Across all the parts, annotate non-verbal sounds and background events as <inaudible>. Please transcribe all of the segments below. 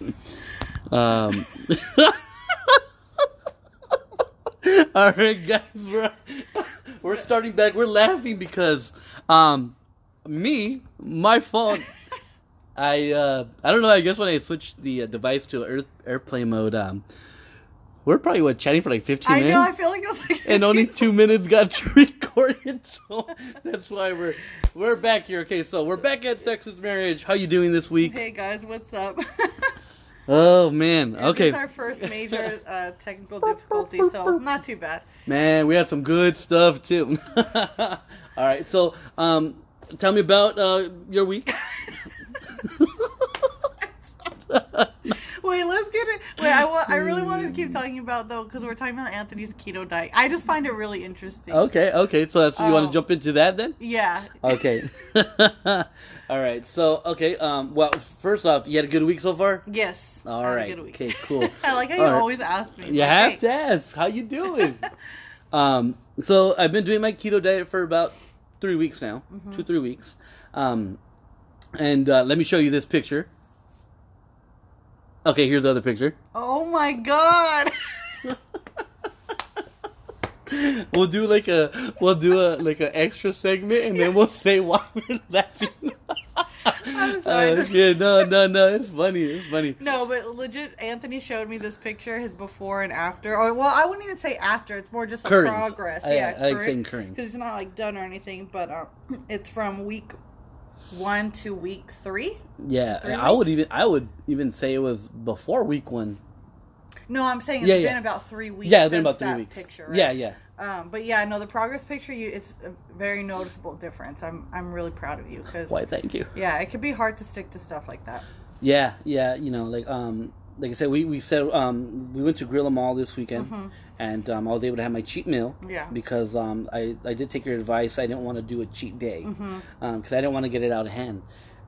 Um, <laughs> all right, guys, we're we're starting back. We're laughing because um, me, my fault. I uh, I don't know. I guess when I switched the uh, device to earth, airplane mode, um, we're probably what chatting for like fifteen I minutes, I know. I feel like it was like. and only two minutes got <laughs> recorded. So that's why we're we're back here. Okay, so we're back at Sex is Marriage. How you doing this week? Hey guys, what's up? <laughs> Oh man, This okay, is our first major uh, technical difficulty, so not too bad. man, we had some good stuff too. <laughs> All right, so um, tell me about uh, your week. <laughs> <laughs> Wait, let's get it. Wait, I, wa- I really want to keep talking about though because we're talking about Anthony's keto diet. I just find it really interesting. Okay, okay, so that's you want Oh. to jump into that then? Yeah. Okay. <laughs> All right. So, okay. Um. Well, first off, you had a good week so far. Yes. All I had a good week. Okay. Cool. <laughs> I like how you All right. always ask me. You like, have hey, to ask how you doing. <laughs> um. So I've been doing my keto diet for about three weeks now, Mm-hmm. two three weeks. Um, and uh, let me show you this picture. Okay, here's the other picture. Oh my god. <laughs> We'll do like a we'll do a like an extra segment, and then we'll say why we're laughing. <laughs> I'm sorry. Uh, it's good. No, no, no. It's funny. It's funny. No, but legit, Anthony showed me this picture, his before and after. Or well, I wouldn't even say after. It's more just a Current. progress. I- yeah, I like saying current. because it's not like done or anything. But um, <clears throat> it's from week one to week three. Yeah, Three I would even I would even say it was before week one. No, I'm saying it's Yeah, been yeah. about three weeks. Yeah, it's been about three weeks. Picture, right? Yeah, yeah. Um, but yeah, no, the progress picture, you, it's a very noticeable difference. I'm, I'm really proud of you because, Why? Thank you. yeah, it can be hard to stick to stuff like that. Yeah, yeah. You know, like um, like I said, we we said um, we went to Grill 'Em All this weekend, and um, I was able to have my cheat meal. Yeah. Because um, I I did take your advice. I didn't want to do a cheat day, because Mm-hmm. um, I didn't want to get it out of hand,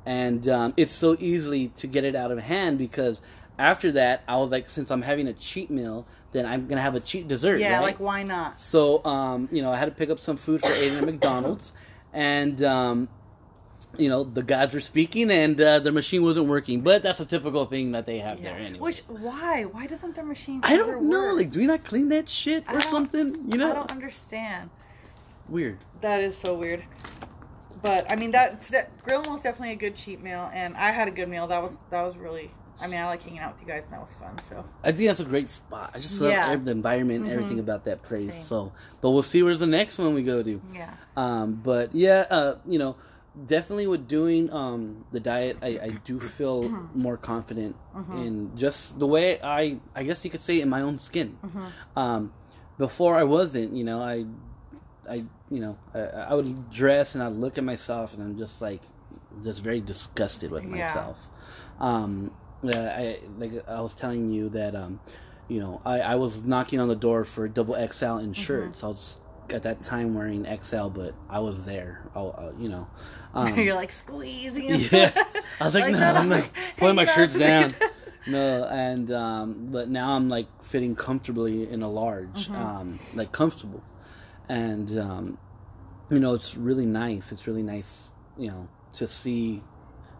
and um, it's so easily to get it out of hand because. After that, I was like, since I'm having a cheat meal, then I'm gonna have a cheat dessert. Yeah, right? like why not? So, um, you know, I had to pick up some food for Aiden at <coughs> McDonald's, and um, you know, the gods were speaking, and uh, the machine wasn't working. But that's a typical thing that they have Yeah. there, anyway. Which why? Why doesn't their machine? I don't know. work? Like, do we not clean that shit or something? You know, I don't understand. weird. That is so weird. But I mean that, that grill was definitely a good cheat meal, and I had a good meal. That was that was really. I mean, I like hanging out with you guys, and that was fun. So I think that's a great spot. I just love Yeah. the environment, and Mhm. everything about that place. Same. So, but we'll see where's the next one we go to. yeah, Um, but yeah, uh, you know, definitely with doing um, the diet, I, I do <coughs> feel more confident in just the way I, I guess you could say, in my own skin. Um, before I wasn't, you know, I, I, you know, I, I would dress and I'd look at myself and I'm just like, just very disgusted with myself. Yeah. myself. Um, I like I was telling you that, um, you know, I, I was knocking on the door for double XL in shirts. I was at that time wearing XL, but I was there. I, uh, you know, <laughs> um, you're like squeezing. yeah. <laughs> I was like, Like no, I'm like, <laughs> pulling my shirts down. no, and um, but now I'm like fitting comfortably in a large, Mm-hmm. um, like comfortable, and um, you know, it's really nice. It's really nice, you know, to see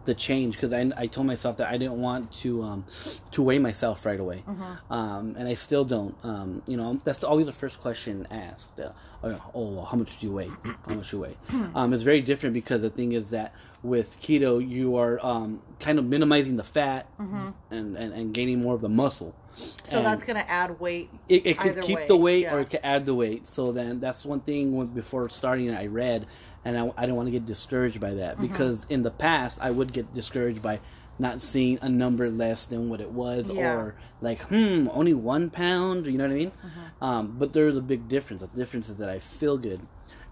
the change because I, I told myself that I didn't want to um, to weigh myself right away, Mm-hmm. um, and I still don't. Um, you know, that's always the first question asked. Uh, oh, oh, well, how much do you weigh? How much do you weigh? um, it's very different because the thing is that with keto, you are um, kind of minimizing the fat and, and, and gaining more of the muscle. Mm-hmm. So And- that's gonna add weight. it, it could keep way, the weight yeah. or it could add the weight. So then that's one thing when, before starting I read, and I, I didn't want to get discouraged by that Mm-hmm. because in the past I would get discouraged by not seeing a number less than what it was Yeah. or like hmm only one pound you know what I mean Mm-hmm. um, but there's a big difference the difference is that I feel good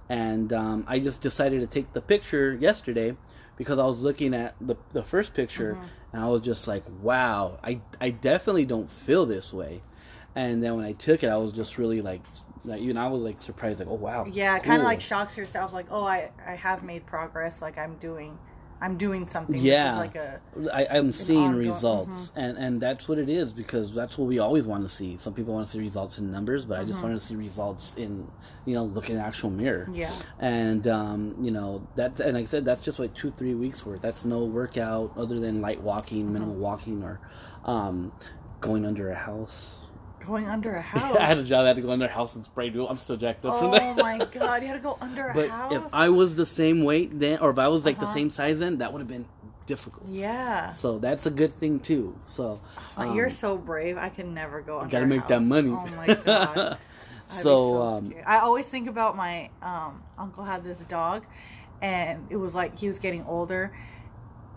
and um, I just decided to take the picture yesterday because I was looking at the, the first picture Mm-hmm. and I was just like, wow, I, I definitely don't feel this way. And then when I took it, I was just really like, like even I was like surprised, like, oh wow, Yeah, it kind of like shocks yourself. Like, oh, I I have made progress. Like I'm doing I'm doing something. Yeah. Like a I, I'm seeing ongoing- results, and and that's what it is because that's what we always want to see. Some people want to see results in numbers, but I just want to see results in you know look in the actual mirror. yeah. And um, you know that's and like I said, that's just like two three weeks worth. That's no workout other than light walking, minimal walking, or um, going under a house. Going under a house. <laughs> I had a job. I had to go under a house and spray glue. I'm still jacked up from that. oh my god! You had to go <laughs> under a But house. if I was the same weight then, or if I was like the Uh-huh. same size then, that would have been difficult. yeah. So that's a good thing too. So Like, you're um, so brave. I can never go under gotta a make that money. Oh my god. <laughs> Be so, um. I always think about my um, uncle had this dog, and it was like he was getting older,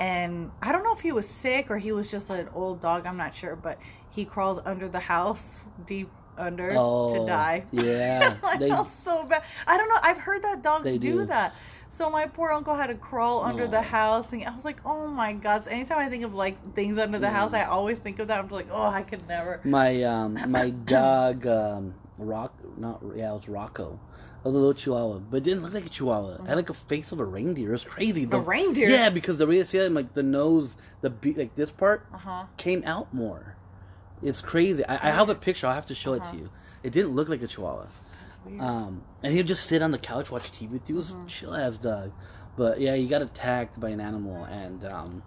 and I don't know if he was sick or he was just an old dog. I'm not sure, but he crawled under the house, deep under, oh, to die. <laughs> Yeah, <laughs> I they, felt so bad. I don't know. I've heard that dogs They do. do. that. So my poor uncle had to crawl under the Oh. house, and I was like, "Oh my god!" So anytime I think of like things under the Yeah. house, I always think of that. I'm just like, "Oh, I could never." my um, <laughs> my dog um, Rock, not yeah, it was Rocco. It was a little Chihuahua, but it didn't look like a Chihuahua. It had like a face of a reindeer. It was crazy. The The reindeer. Yeah, because the way I see it, like the nose, the be- like this part Uh huh. came out more. It's crazy. I, I have a picture. I'll have to show it Uh-huh. to you. It didn't look like a Chihuahua. Um, and he'd just sit on the couch, watch TV with you. It was Mhm. chill ass dog. But yeah, he got attacked by an animal, and um,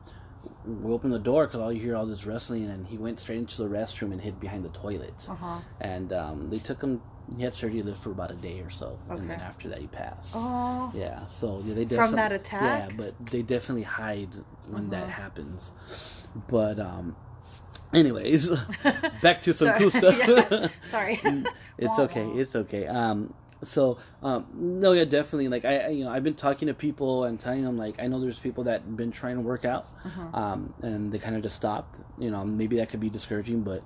we opened the door because all you hear all this wrestling, and he went straight into the restroom and hid behind the toilet. Uh huh. And um, they took him. He had surgery to live for about a day or so, and then after that he passed. Oh. Yeah, so yeah, they From definitely that attack? Yeah, but they definitely hide when that Uh-huh. happens. But um, anyways, <laughs> back to some cool stuff. <laughs> Yeah. <laughs> Sorry. it's okay. It's okay. Um, so um, no, yeah, definitely. Like I, I- you know, I've been talking to people and telling them like I know there's people that been trying to work out, Mhm. um, and they kind of just stopped. You know, maybe that could be discouraging, but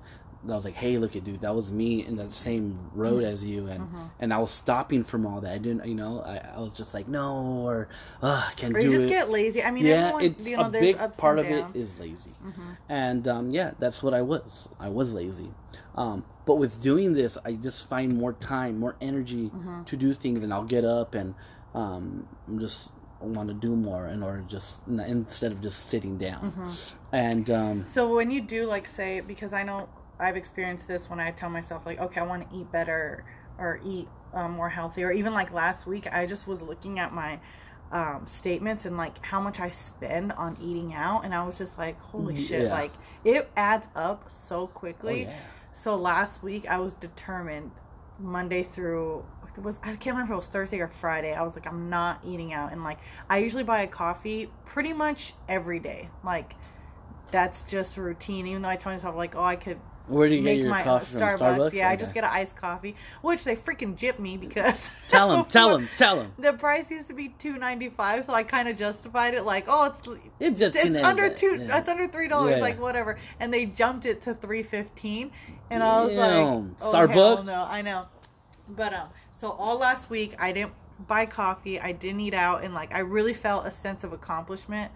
I was like, hey, look at dude, that was me in the same road as you, and Mhm. and I was stopping from all that. I didn't, you know, I, I was just like, no, or uh, I can't Or do you just get lazy. I mean, yeah, everyone, it's you know, a big part of it is lazy Mhm. and um, yeah that's what i was i was lazy um, but with doing this i just find more time more energy Mhm. to do things and i'll get up and um, I'm just want to do more in order just instead of just sitting down Mhm. and um, So when you do like say because I know I've experienced this when I tell myself like okay I want to eat better or eat um, more healthy or even like last week I just was looking at my um, statements and like how much I spend on eating out and I was just like holy shit Yeah. like it adds up so oh, quickly. yeah. So last week I was determined Monday through it was I can't remember if it was Thursday or Friday. I was like I'm not eating out and like I usually buy a coffee pretty much every day. Like that's just routine. Even though I tell myself like oh I could where do you get your my coffee Starbucks. from starbucks Yeah, I just get an iced coffee, which they freaking gypped me because <laughs> tell him tell him <laughs> tell him The price used to be two ninety five, so I kind of justified it like, oh, it's it's it's under two. Yeah. It's under three dollars, Yeah. like whatever. And they jumped it to three fifteen, and I was Damn. like, oh, Starbucks? hell no, I know. But um, so all last week I didn't buy coffee. I didn't eat out, and like I really felt a sense of accomplishment.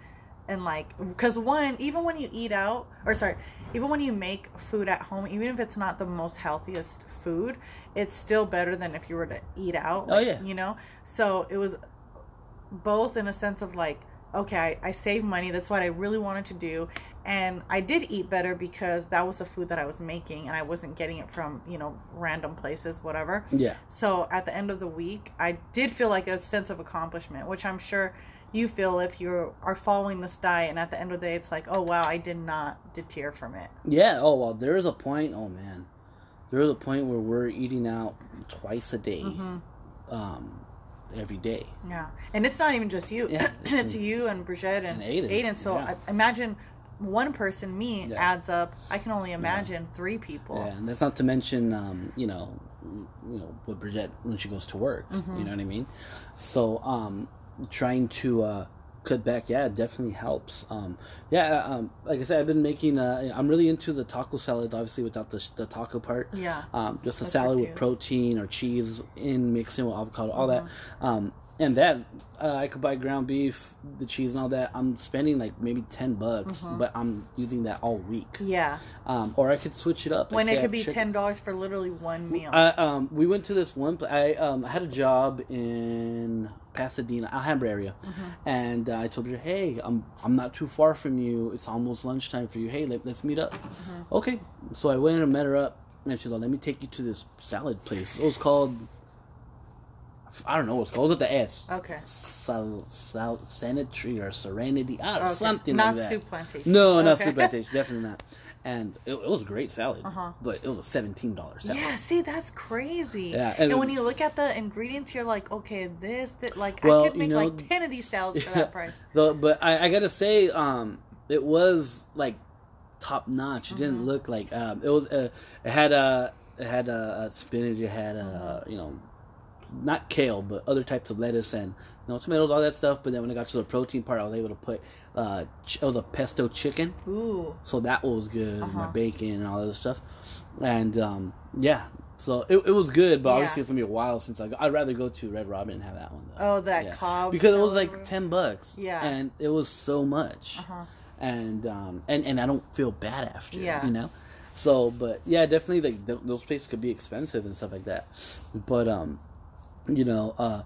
And like, because one, even when you eat out, or sorry, even when you make food at home, even if it's not the most healthiest food, it's still better than if you were to eat out. Oh, like, yeah. You know? So it was both in a sense of like okay I, I saved money that's what i really wanted to do and i did eat better because that was the food that i was making and i wasn't getting it from you know random places whatever yeah so at the end of the week i did feel like a sense of accomplishment which i'm sure you feel if you are following this diet and at the end of the day it's like oh wow i did not deter from it yeah oh well there is a point oh man there is a point where we're eating out twice a day hmm um every day Yeah, and it's not even just you. Yeah, <clears throat> it's, it's- you and Bridget and, and Aiden, So yeah. I, imagine one person, me, Yeah. adds up. I can only imagine three people. Yeah, and that's not to mention, um, you know, you know, with Bridget when she goes to work. Mhm. You know what I mean? So, um, trying to uh, cut back, yeah, it definitely helps. Um, yeah, um, like I said, I've been making. Uh, I'm really into the taco salads, obviously without the the taco part. Yeah. Um, just a salad with protein or cheese in mixing with avocado, all Mhm. that. Um, and that uh, I could buy ground beef, the cheese, and all that. I'm spending like maybe ten bucks, Mhm. but I'm using that all week. Yeah. Um, or I could switch it up. like when it could be chicken- ten dollars for literally one meal. I, um, we went to this one. I um, I had a job in Pasadena, Alhambra area, Mhm. and uh, I told her, "Hey, I'm I'm not too far from you. It's almost lunchtime for you. Hey, let, let's meet up." Mhm. Okay, so I went and met her up, and she's like, "Let me take you to this salad place. It was called, I don't know what's called. It was the S. Okay. Sal, sal, sanitary or serenity, I Okay. something Not like that. soup plantation. No, not Okay. soup plantation, definitely not. And it, it was a great salad, Uh-huh. but it was a seventeen dollars salad. Yeah, see, that's crazy. Yeah, and, and- when you look at the ingredients, you're like, okay, this, that, like, Well, I could you make know- like ten of these salads for that price. <laughs> So, but I, I gotta say, um, it was like top notch. It didn't Mhm. look like um, it was. Uh, it had uh, it had a, uh, spinach. It had uh, Mm-hmm. you know, not kale, but other types of lettuce and you know tomatoes, all that stuff. But then when it got to the protein part, I was able to put uh, ch- it was a pesto chicken, Ooh. so that was good. My Uh-huh. bacon and all that stuff, and um, yeah. So it, it was good, but Yeah. obviously it's gonna be a while since I go. I'd rather go to Red Robin and have that one though Oh, that Yeah. Cobb. because it was like ten bucks. Yeah. and it was so much, Uh-huh. and um, and and I don't feel bad after. Yeah. you know. So, but yeah, definitely like th- those places could be expensive and stuff like that. But um, you know, uh,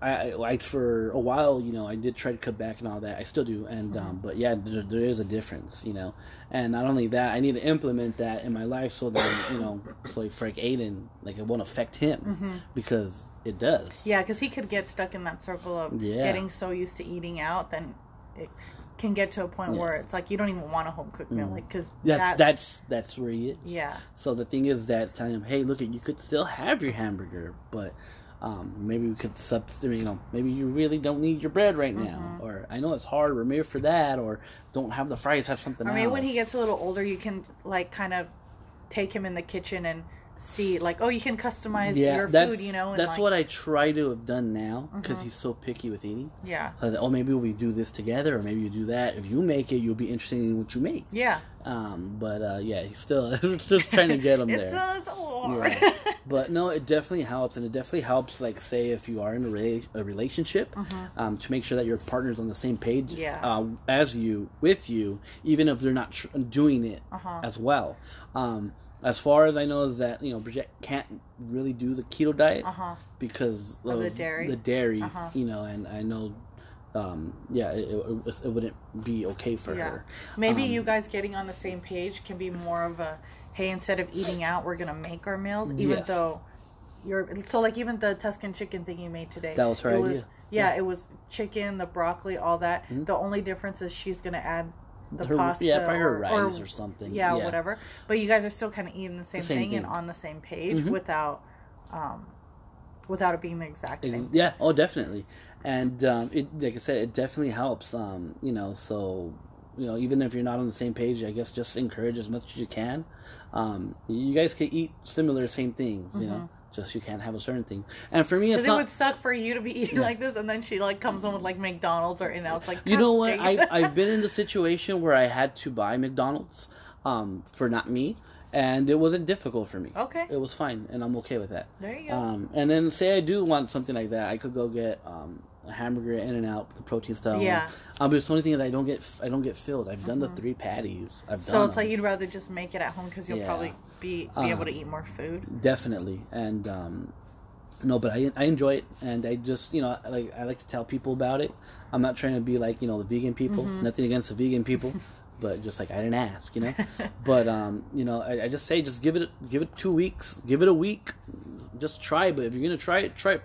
I, I for a while, you know, I did try to cut back and all that. I still do, and um, but yeah, there, there is a difference, you know. And not only that, I need to implement that in my life so that you know, so like like Aiden, like it won't affect him Mhm. because it does. Yeah, because he could get stuck in that circle of Yeah. getting so used to eating out, then it can get to a point Yeah. where it's like you don't even want a home cooked meal, Mm. like because That's that's that's where he is. yeah, So the thing is that telling him, hey, look, you could still have your hamburger, but um, maybe we could sub, You know, maybe you really don't need your bread right now, Mhm. or I know it's hard. We're made for that, or don't have the fries, have something or else. maybe when he gets a little older, you can like kind of take him in the kitchen and see like, oh, you can customize yeah, your food, you know. And that's like, what I try to have done now because Mhm. he's so picky with eating. Yeah, So like, oh, maybe we do this together, or maybe you do that. If you make it, you'll be interested in what you make. yeah. Um, but uh, yeah, he's still <laughs> just trying to get him <laughs> it's, there. uh, it's a. Yeah. <laughs> But no, it definitely helps, and it definitely helps. Like, say if you are in a, rela- a relationship, Mhm. um, to make sure that your partner's on the same page Yeah. uh, as you, with you, even if they're not tr- doing it Uh-huh. as well. Um, as far as I know, is that you know Bridget can't really do the keto diet Uh huh. because Of the dairy? The dairy, Uh-huh. you know, and I know, um, yeah, it, it, it wouldn't be okay for Yeah. her. Maybe Um, you guys getting on the same page can be more of a hey, instead of eating out, we're gonna make our meals, even Yes. though you're so like even the Tuscan chicken thing you made today. That was her idea. Was, yeah, it was chicken, the broccoli, all that. Mhm. The only difference is she's gonna add the her, pasta, yeah, probably her or, rice or, or something. yeah, whatever. But you guys are still kind of eating the same, same thing, and on the same page Mhm. without, um, without it being the exact Ex- same. Yeah, oh, definitely. And um, it, like I said, it definitely helps. Um, you know, so you know, even if you're not on the same page, I guess just encourage as much as you can. Um, you guys can eat similar, same things. You know, just you can't have a certain thing. And for me, it's Because it not. would suck for you to be eating Yeah. like this, and then she like comes home with like McDonald's or in out. Like You know what? I I've been in the situation where I had to buy McDonald's, um, for not me, and it wasn't difficult for me. okay, It was fine, and I'm okay with that. there you go. Um, and then say I do want something like that, I could go get um, a hamburger in and out, the protein style. Yeah. Um, but it's the only thing is I don't get I don't get filled. I've done Mhm. the three patties. I've done. So it's like you'd rather just make it at home because you'll Yeah. probably be be able to Um, eat more food. definitely and um, no, but I I enjoy it, and I just you know like I like to tell people about it. I'm not trying to be like you know the vegan people. Mhm. Nothing against the vegan people. <laughs> But just like I didn't ask, you know. <laughs> but um, you know, I, I just say just give it give it two weeks, give it a week, just try. But if you're gonna try it, try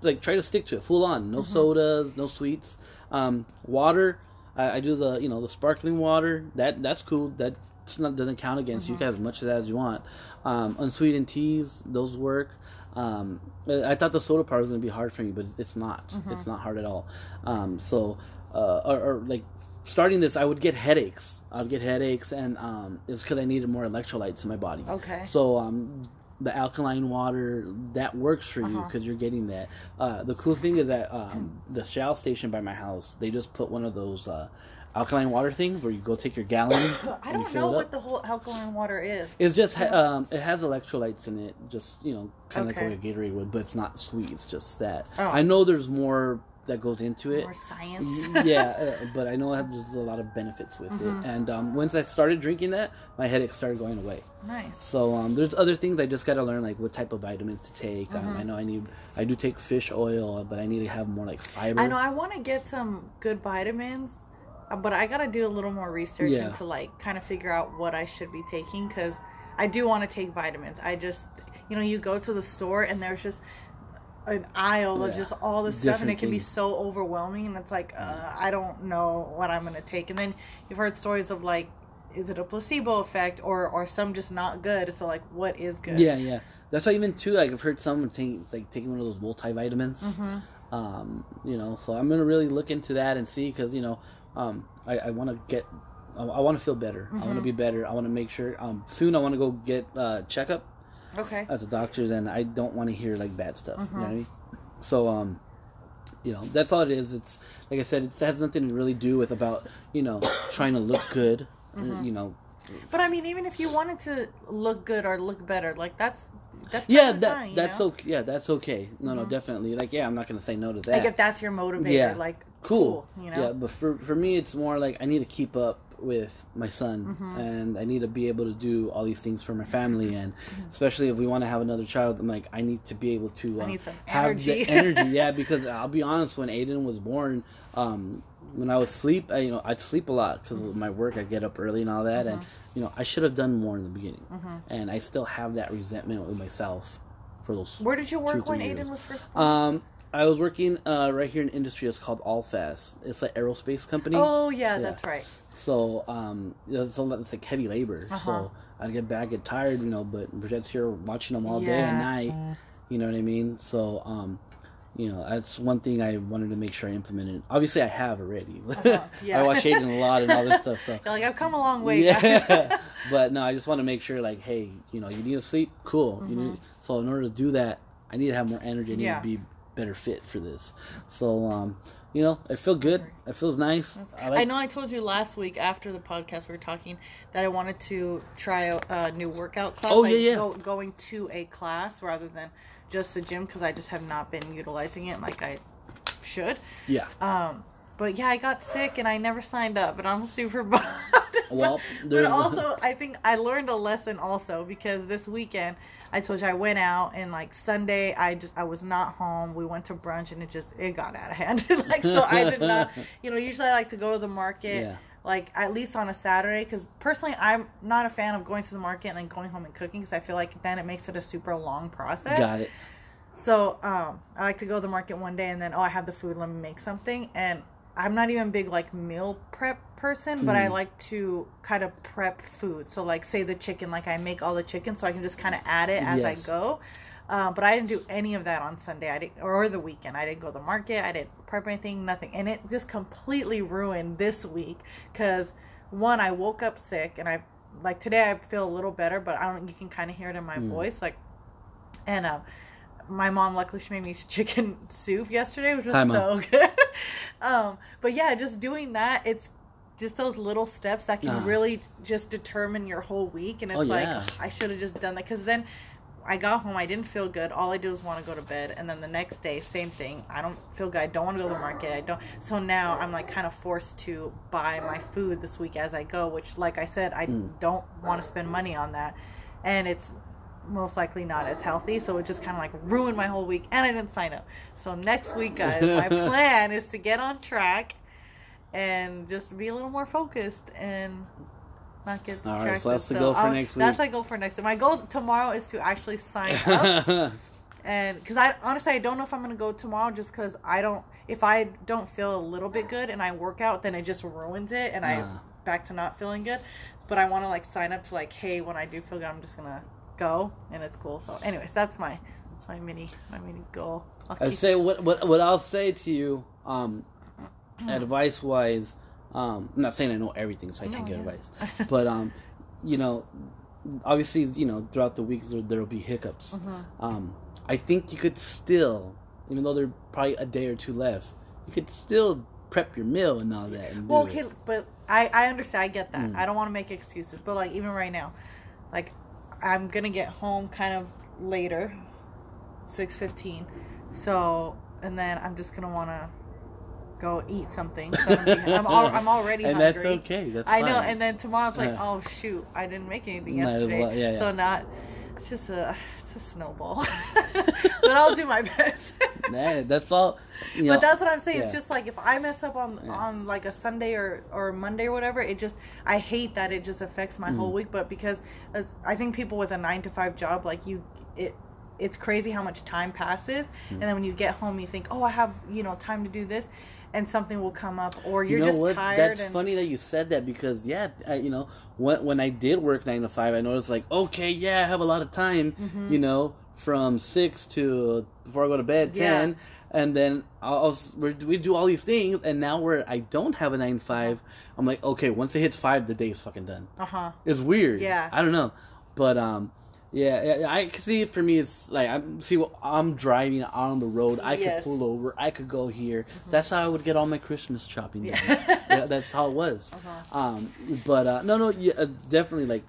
like try to stick to it full on. No sodas, no sweets. Um, water. I, I do the you know the sparkling water. That that's cool. That not doesn't count against you. You can have as much of that as you want. Um, unsweetened teas, those work. Um, I thought the soda part was gonna be hard for me, but it's not. It's not hard at all. Um, so, uh, or, or like starting this, I would get headaches. I would get headaches, and um, it's because I needed more electrolytes in my body. Okay. So um, the alkaline water that works for you Uh-huh. because you're getting that. Uh, the cool thing is that um, the Shell station by my house, they just put one of those uh, alkaline water things where you go take your gallon. <coughs> I and you don't fill know what the whole alkaline water is. It's just ha- um, it has electrolytes in it, just you know, kind of Okay. like what a Gatorade would, but it's not sweet. It's just that. Oh. I know there's more that goes into it. More science. <laughs> Yeah, uh, but I know there's a lot of benefits with Mm-hmm. it. And um, once I started drinking that, my headache started going away. nice. So um, there's other things I just got to learn, like what type of vitamins to take. Mm-hmm. Um, I know I need, I do take fish oil, but I need to have more like fiber. I know I want to get some good vitamins, but I gotta do a little more research Yeah. into like kind of figure out what I should be taking because I do want to take vitamins. I just, you know, you go to the store and there's just an aisle of just all this stuff, and it can be so overwhelming. And it's like, uh, I don't know what I'm gonna take. And then you've heard stories of like. Is it a placebo effect or or some just not good? So like, what is good? Yeah, yeah. That's why even too, like I've heard someone taking like taking one of those multivitamins. Mm-hmm. Um, you know, so I'm gonna really look into that and see because you know, um, I, I want to get, I, I want to feel better. I Mm-hmm. want to be better. I want to make sure. Um, soon I want to go get uh checkup Okay. at the doctor's, and I don't want to hear like bad stuff. You know what I Mm-hmm. mean? So um, you know, that's all it is. It's like I said, it has nothing to really do with about you know trying to look good. Mm-hmm. You know, But I mean, even if you wanted to look good or look better, like that's that's yeah, that fine, that's know? okay. Yeah, that's okay. No, no, definitely. Like, yeah, I'm not gonna say no to that. Like if that's your motivator, Yeah. like cool. cool, you know. Yeah, but for for me, it's more like I need to keep up with my son, Mm-hmm. and I need to be able to do all these things for my family, and especially if we want to have another child, I'm like I need to be able to Mm-hmm. Uh, have energy. the energy. <laughs> Yeah, because I'll be honest, when Aiden was born, um, when I was sleep, I, you know, I'd sleep a lot because of my work. I'd get up early and all that, and Mm-hmm. you know, I should have done more in the beginning, and I still have that resentment with myself for those. Where did you two, work when Aiden was first born? Um, I was working uh, right here in industry. It's called Allfast. It's an aerospace company. oh yeah, yeah. that's right. So um, it's, a it's like heavy labor. Uh-huh. So I'd get back, get tired, you know. But we're here watching them all day and Yeah. night. You know what I mean? So um, you know, that's one thing I wanted to make sure I implemented. Obviously, I have already. Uh-huh, <laughs> yeah. I watch Aiden a lot and all this stuff. So <laughs> You're like I've come a long way. yeah. <laughs> but no, I just want to make sure, like, hey, you know, you need to sleep. Cool. You need, so in order to do that, I need to have more energy. I need Mm-hmm. Yeah. to be better fit for this. So, um, you know, I feel good. It feels nice. I like. I know I told you last week after the podcast we were talking that I wanted to try a, a new workout class. Oh, yeah, yeah. Go, going to a class rather than just a gym because I just have not been utilizing it like I should. Yeah. Um, but yeah, I got sick and I never signed up, and I'm <laughs> super bummed. Well, <laughs> but also I think I learned a lesson also because this weekend I told you I went out and like Sunday I just I was not home. We went to brunch and it just it got out of hand. <laughs> like so I did not. <laughs> You know, usually I like to go to the market. Yeah. Like at least on a Saturday, because personally I'm not a fan of going to the market and then going home and cooking, because I feel like then it makes it a super long process. Got it. So um, I like to go to the market one day and then oh I have the food, let me make something. And I'm not even a big like meal prep person, but I Mm. like to kind of prep food. So like say the chicken, like I make all the chicken so I can just kind of add it as Yes. I go. Uh, but I didn't do any of that on Sunday. I didn't, or the weekend. I didn't go to the market. I didn't prep anything. Nothing, and it just completely ruined this week. Because one, I woke up sick, and I like today I feel a little better, but I don't. You can kind of hear it in my Mm. voice, like, and um, my mom luckily she made me <laughs> chicken soup yesterday, which was Hi, so <laughs> good. <laughs> um, but yeah, just doing that, it's just those little steps that can Ah. really just determine your whole week. And it's Oh, like yeah. I should have just done that because then. I got home. I didn't feel good. All I did was want to go to bed. And then the next day, same thing. I don't feel good. I don't want to go to the market. I don't. So now I'm like kind of forced to buy my food this week as I go. Which, like I said, I Mm. don't want to spend money on that. And it's most likely not as healthy. So it just kind of like ruined my whole week. And I didn't sign up. So next week, guys, my <laughs> plan is to get on track and just be a little more focused and not get distracted. right, so that's the goal for I'll- next That's my goal for next week. My goal tomorrow is to actually sign <laughs> up and because I honestly I don't know if I'm gonna go tomorrow just because I don't if I don't feel a little bit good and I work out then it just ruins it and I back to not feeling good. But I want to like sign up to like hey when I do feel good I'm just gonna go and it's cool. So anyways that's my that's my mini my mini goal. I'll I say what what what I'll say to you, um, advice wise. Um, I'm not saying I know everything, so I can't give yeah. advice, <laughs> but um, you know, obviously, you know, throughout the week there there'll be hiccups. Mhm. Um, I think you could still, even though there's probably a day or two left, you could still prep your meal and all that. And Well, okay, it. but I I understand. I get that. Mm. I don't want to make excuses, but like even right now, like I'm gonna get home kind of later, six fifteen. So and then I'm just gonna want to go eat something. So I'm, gonna I'm, already <laughs> and hungry. that's okay. That's I know, and then tomorrow's like, Yeah. oh shoot, I didn't make anything yesterday. well- yeah, So not. It's just a it's a snowball, <laughs> but I'll do my <laughs> best. <laughs> That's all. You know, but that's what I'm saying. It's just like if I mess up on Yeah. on like a Sunday or or Monday or whatever, it just I hate that it just affects my Mm. whole week. But because as I think people with a nine to five job, like you, it it's crazy how much time passes, Mm. and then when you get home, you think, oh, I have you know time to do this, and something will come up, or you're you know just what? tired. That's and, funny that you said that because yeah, I, you know when when I did work nine to five, I noticed like okay, yeah, I have a lot of time. Mhm. You know, from six to before I go to bed Yeah. ten, and then I'll, I'll we're, do all these things, and now where I don't have a nine five, I'm like okay, once it hits five, the day is fucking done. Uh huh. It's weird. Yeah. I don't know, but um. Yeah, yeah, I can see for me. It's like I'm see. I'm driving on the road. I could pull over. I could go here. That's how I would get all my Christmas shopping done. Yeah. yeah, that's how it was. <laughs> Uh-huh. Um, but uh, no, no, yeah, uh, definitely like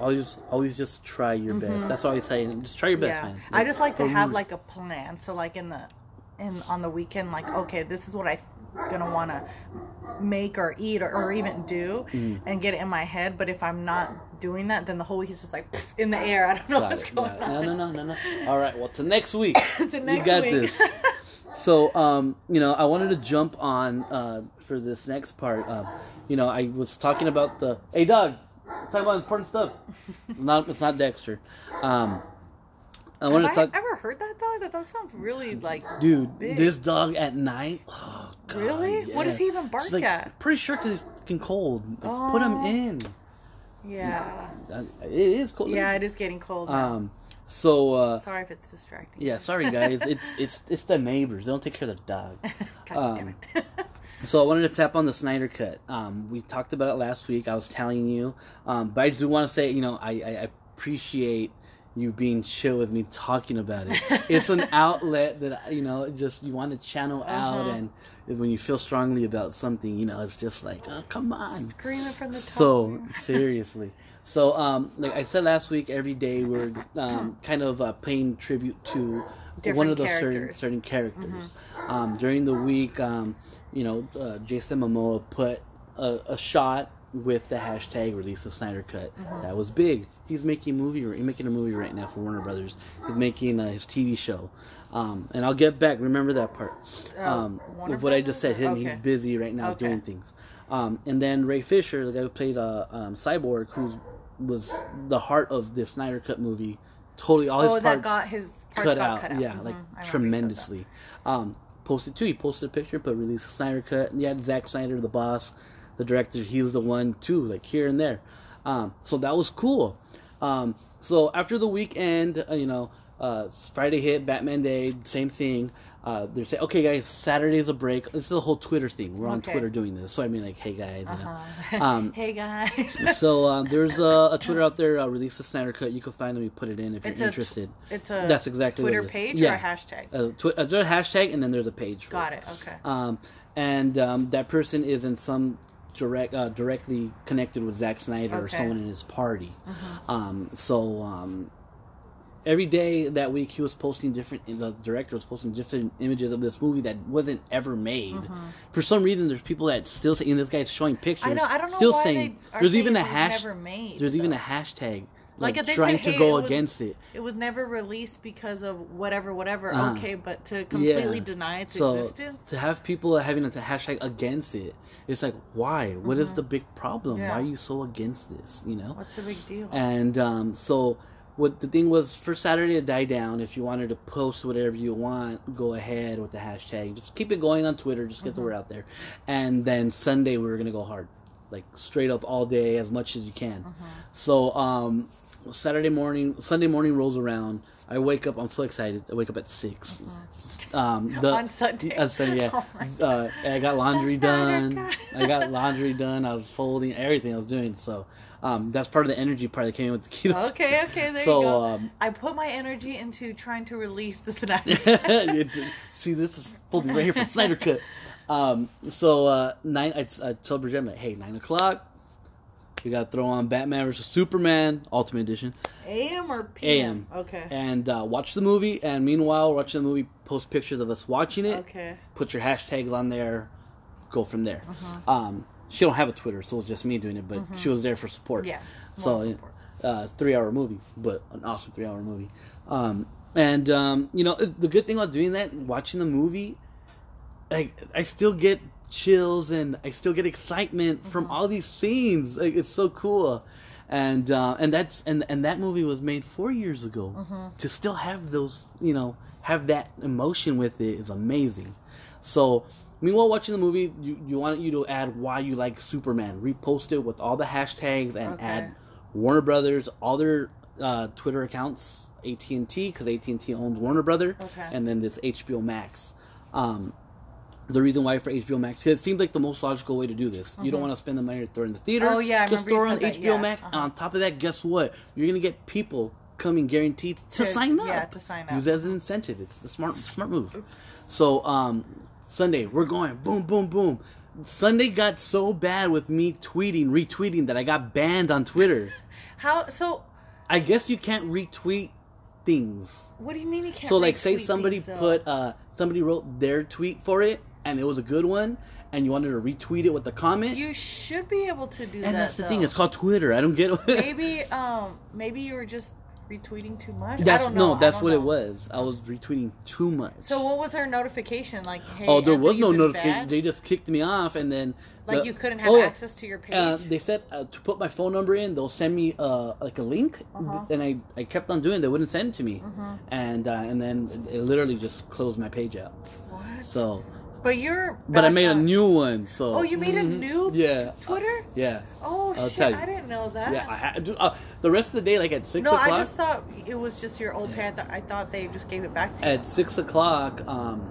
always, always just try your best. That's all I say. Just try your best, Mm-hmm. yeah. man. I just like to have you. like a plan. So like in the in on the weekend, like okay, this is what I gonna want to make or eat or, or even do Mhm. and get it in my head. But if I'm not doing that, then the whole week is just like in the air. <laughs> I don't know Got what's it, going it. on. No, no, no, no, no. All right. Well, to next week. <laughs> to next you got week. this. <laughs> So, um, you know, I wanted to jump on uh, for this next part. Uh, you know, I was talking about the hey, dog, talking about important stuff. <laughs> not it's not Dexter. Um, I wanted Have to I talk, ever heard that dog? That dog sounds really like. dude. big. This dog at night. Oh, God, Really? What does he even bark She's like, at? Pretty sure because he's fucking cold. Like, Put him Oh. in. Yeah. Uh, It is cold. Yeah, it is getting cold. Now. Um. So. Uh, Sorry if it's distracting. yeah. Sorry, guys. <laughs> it's it's it's the neighbors. They don't take care of the dog. <laughs> God Um, damn it. So I wanted to tap on the Snyder Cut. Um, we talked about it last week. I was telling you, um, but I do want to say, you know, I, I appreciate you being chill with me talking about it. <laughs> It's an outlet that you know, just you want to channel out, Uh-huh. and when you feel strongly about something, you know, it's just like, oh, come on. Screaming from the top. So seriously. So, um, like I said last week, every day we're um, <laughs> kind of uh, paying tribute to one Different of the certain characters. certain characters. Um, during the week, um, you know, uh, Jason Momoa put a, a shot with the hashtag release the Snyder Cut. That was big. He's making a movie. He's making a movie right now for Warner Brothers. He's making uh, his TV show. Um, and I'll get back. Remember that part. Oh, Um, Warner of what I just said. Him. He's busy right now Okay. doing things. Um, and then Ray Fisher, the guy who played uh, um, Cyborg, who was the heart of the Snyder Cut movie, totally all his oh, parts that got his parts cut, got out. cut out. Yeah, Mhm, like you said that. tremendously. Um, posted too. He posted a picture, but released a Snyder Cut. And yeah, Zack Snyder, the boss, the director, he was the one too, like here and there. Um, so that was cool. Um, so after the weekend, uh, you know, uh, Friday hit, Batman Day, same thing. Uh, they're saying, okay, guys, Saturday's a break. This is a whole Twitter thing. We're on Okay. Twitter doing this. So I mean, like, hey guys. Uh-huh. Um, <laughs> hey guys. <laughs> so um, there's a, a Twitter <laughs> out there. Uh, release the Snyder Cut. You can find them. You put it in if It's you're a interested. it's a That's exactly Twitter it page Yeah. or a hashtag. Uh, twi- uh, there's a hashtag and then there's a page. For Got it. Okay. Um, and um, that person is in some direct uh, directly connected with Zack Snyder or someone in his party. Mhm. Um, so um, every day that week he was posting different. The director was posting different images of this movie that wasn't ever made. For some reason, there's people that still saying this guy's showing pictures. Mm-hmm. I know. I don't know Still why saying they are there's saying even a it was hash. Made. There's even a hashtag Like, like, trying said, to go it was- against it. It was never released because of whatever, whatever. Uh-huh. okay, but to completely Yeah. deny its so existence. to have people having a hashtag against it, it's like why? What is the big problem? Mm-hmm. Yeah. Why are you so against this? You know. What's the big deal? And um, so what the thing was for Saturday to die down. If you wanted to post whatever you want, go ahead with the hashtag. Just keep it going on Twitter. Just get the Mm-hmm. word out there. And then Sunday we were gonna go hard, like straight up all day as much as you can. Mm-hmm. So um, Saturday morning, Sunday morning rolls around. I wake up. I'm so excited. I wake up at 6 Um, the, <laughs> On Sunday. On Sunday, yeah. <laughs> Oh uh, I got laundry done. I got <laughs> laundry done. I was folding everything I was doing. So um, that's part of the energy part that came in with the keto. Okay, okay, there So, you go. um, I put my energy into trying to release the Snyder. See, this is folding right here from Snyder Cut. Um, so uh, nine. I, I told Bridget, I'm like, hey, nine o'clock. We gotta throw on Batman versus Superman Ultimate Edition. AM or PM? AM. Okay. And uh, watch the movie. And meanwhile, watching the movie, post pictures of us watching it. Okay. Put your hashtags on there. Go from there. Uh-huh. Um, she don't have a Twitter, so it's just me doing it. But she was there for support. Yeah. So support. uh, three hour movie, but an awesome three hour movie. Um, and um, you know the good thing about doing that, watching the movie, like I still get chills and I still get excitement from all these scenes. Like, it's so cool. And uh, and that's and and that movie was made four years ago. To still have those, you know, have that emotion with it is amazing. So, meanwhile, watching the movie, you, you want you to add why you like Superman. Repost it with all the hashtags and Okay. add Warner Brothers, all their uh, Twitter accounts, AT and T because AT and T owns Warner Brother, Okay. and then this HBO Max. Um, the reason why for HBO Max because it seems like the most logical way to do this. You don't want to spend the money to throw in the theater. Mm-hmm. Oh, yeah, I just throw on that, HBO yeah. Max. And Uh-huh. on top of that, guess what? You're gonna get people coming guaranteed to, To- sign up. yeah, to sign up. Use as an incentive. It's a smart, smart move. So um, Sunday, we're going boom, boom, boom. Sunday got so bad with me tweeting, retweeting that I got banned on Twitter. <laughs> How? So, I guess you can't retweet things. what do you mean you can't? So like say somebody things, put uh somebody wrote their tweet for it and it was a good one and you wanted to retweet it with a comment. You should be able to do that. and that's the thing, it's called Twitter. I don't get it. <laughs> maybe um maybe you were just retweeting too much. I that's don't know. no, that's what know. it was. I was retweeting too much. So what was their notification like? Hey, oh, there was no notification. banned? They just kicked me off and then Like the- you couldn't have oh, access to your page. Uh, they said uh, to put my phone number in, they'll send me uh, like a link, Uh-huh. and I, I kept on doing. it. They wouldn't send it to me, Mhm. and uh, and then it, it literally just closed my page out. what? So, but you're. but I back made a new one. So Oh, you made a Mhm. new yeah Twitter. yeah Oh I'll shit! tell you. I didn't know that. yeah. I, I do, uh, the rest of the day, like at six no, o'clock. I just thought it was just your old pad. That I thought they just gave it back to you. at six o'clock, um,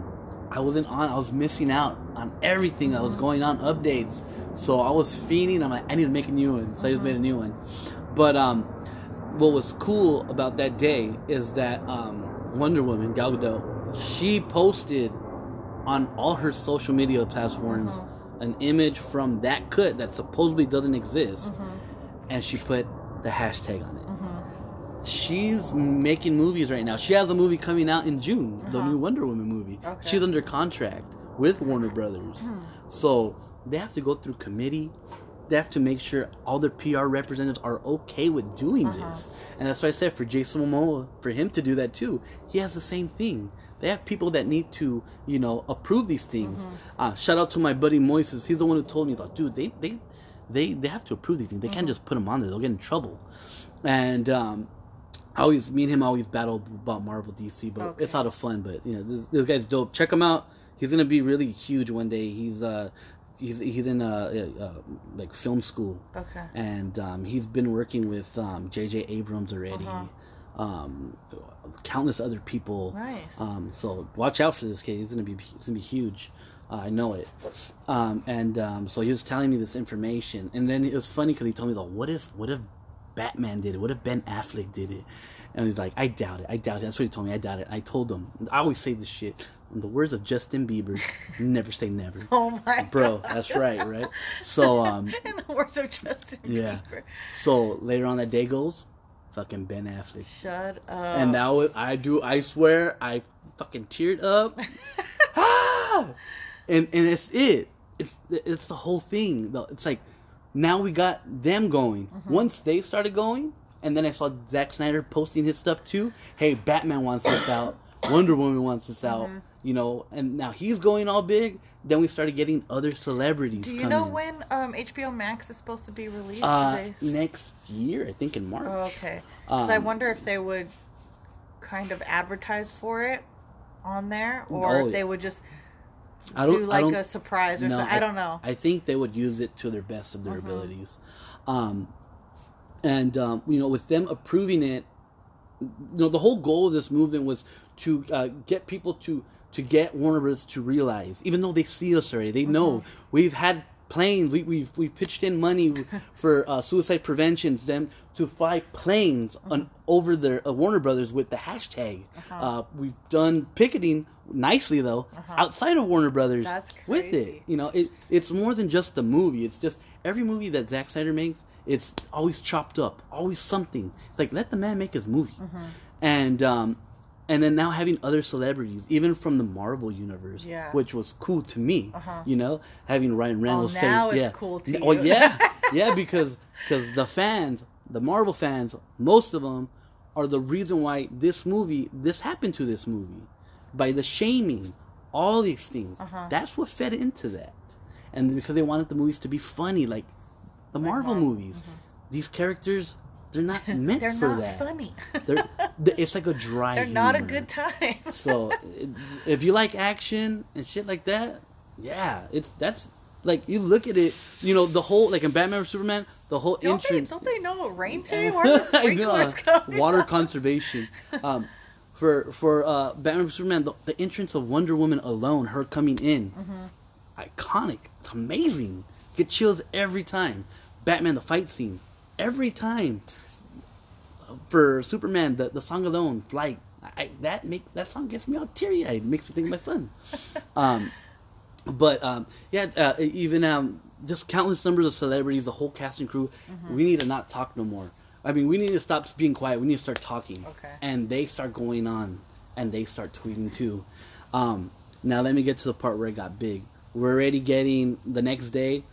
I wasn't on. I was missing out on everything that was going on, updates. So I was fiending. I'm like, I need to make a new one. So I just made a new one. But um, what was cool about that day is that um, Wonder Woman Gal Gadot, she posted on all her social media platforms Mhm. an image from that cut that supposedly doesn't exist, Mhm, and she put the hashtag on it mhm. she's making movies right now. She has a movie coming out in June, the Uh-huh. new Wonder Woman movie. Okay. She's under contract with Warner Brothers. So they have to go through committee. They have to make sure all their PR representatives are okay with doing Uh-huh. this. And that's why I said for Jason Momoa, for him to do that too, he has the same thing. They have people that need to, you know, approve these things. Mm-hmm. Uh, shout out to my buddy Moises. He's the one who told me, like, dude, they, they, they, they have to approve these things. They Mm-hmm. can't just put them on there. They'll get in trouble. And um, I always, me and him always battle about Marvel DC, but Okay. it's out of fun. But you know, this, this guy's dope. Check him out. He's gonna be really huge one day. He's uh, he's he's in a uh, like film school, Okay. and um, he's been working with um, J.J. Abrams already. Uh-huh. Um, countless other people. Nice. Um, so watch out for this kid. He's gonna be he's gonna be huge. Uh, I know it. Um, and um, so he was telling me this information, and then it was funny because he told me like, what if what if Batman did it? What if Ben Affleck did it? And he's like, I doubt it. I doubt it. That's what he told me. I doubt it. I told him. I always say this shit. In the words of Justin Bieber, never say never. <laughs> Oh my Bro, God. that's right, right? So, um, <laughs> in the words of Justin Yeah. Bieber. so later on that day goes, fucking Ben Affleck. Shut up. And now I do. I swear, I fucking teared up. <laughs> ah! And and it's it. It's it's the whole thing. though. It's like now we got them going. Once they started going, and then I saw Zack Snyder posting his stuff too. Hey, Batman wants this out. Wonder Woman wants this out. You know, and now he's going all big. Then we started getting other celebrities. Do you know when um, HBO Max is supposed to be released? Uh, they- next year, I think in March. Oh, okay. 'Cause I Um, wonder if they would kind of advertise for it on there, or Oh, if they would just I don't. do I like don't, a surprise or No, something. I, don't know. I think they would use it to their best of their Mhm. abilities. Um, and um, you know, with them approving it, you know, the whole goal of this movement was to uh, get people to to get Warner Bros. to realize, even though they see us already, they know Mm-hmm. we've had planes. We, we've we've pitched in money <laughs> for uh, suicide prevention for them to fly planes Mm-hmm. on over the uh, Warner Brothers with the hashtag. Uh-huh. uh we've done picketing nicely though outside of Warner Brothers with it. You know, it it's more than just the movie. It's just every movie that Zack Snyder makes. It's always chopped up, always something. It's like let the man make his movie, Mm-hmm. and um, and then now having other celebrities, even from the Marvel universe, Yeah. which was cool to me. Uh-huh. You know, having Ryan Reynolds say, now it's yeah, cool to oh you. yeah, <laughs> yeah, because because the fans, the Marvel fans, most of them are the reason why this movie, this happened to this movie, by the shaming, all these things. Uh-huh. That's what fed into that, and because they wanted the movies to be funny, like the Marvel Marvel. movies. These characters, they're not <laughs> meant They're for not that. funny. They're, <laughs> th- it's like a dry. They're not a good time. So, <laughs> if you like action and shit like that, yeah, it's that's like you look at it. You know, the whole like in Batman or Superman, the whole don't, they, entrance. don't they know it rained today? Where the sprinklers coming? water conservation. Um, for for uh, Batman Superman, the, the entrance of Wonder Woman alone, her coming in, Mm-hmm. iconic. It's amazing. Get chills every time. Batman, the fight scene, every time. For Superman, the, the song alone, Flight, I, that make that song gets me all teary eyed. Makes me think of my son. <laughs> um, but um, yeah, uh, even um, just countless numbers of celebrities, the whole cast and crew. Mm-hmm. We need to not talk no more. I mean, we need to stop being quiet. We need to start talking. Okay. And they start going on, and they start tweeting too. Um, now let me get to the part where it got big. We're already getting the next day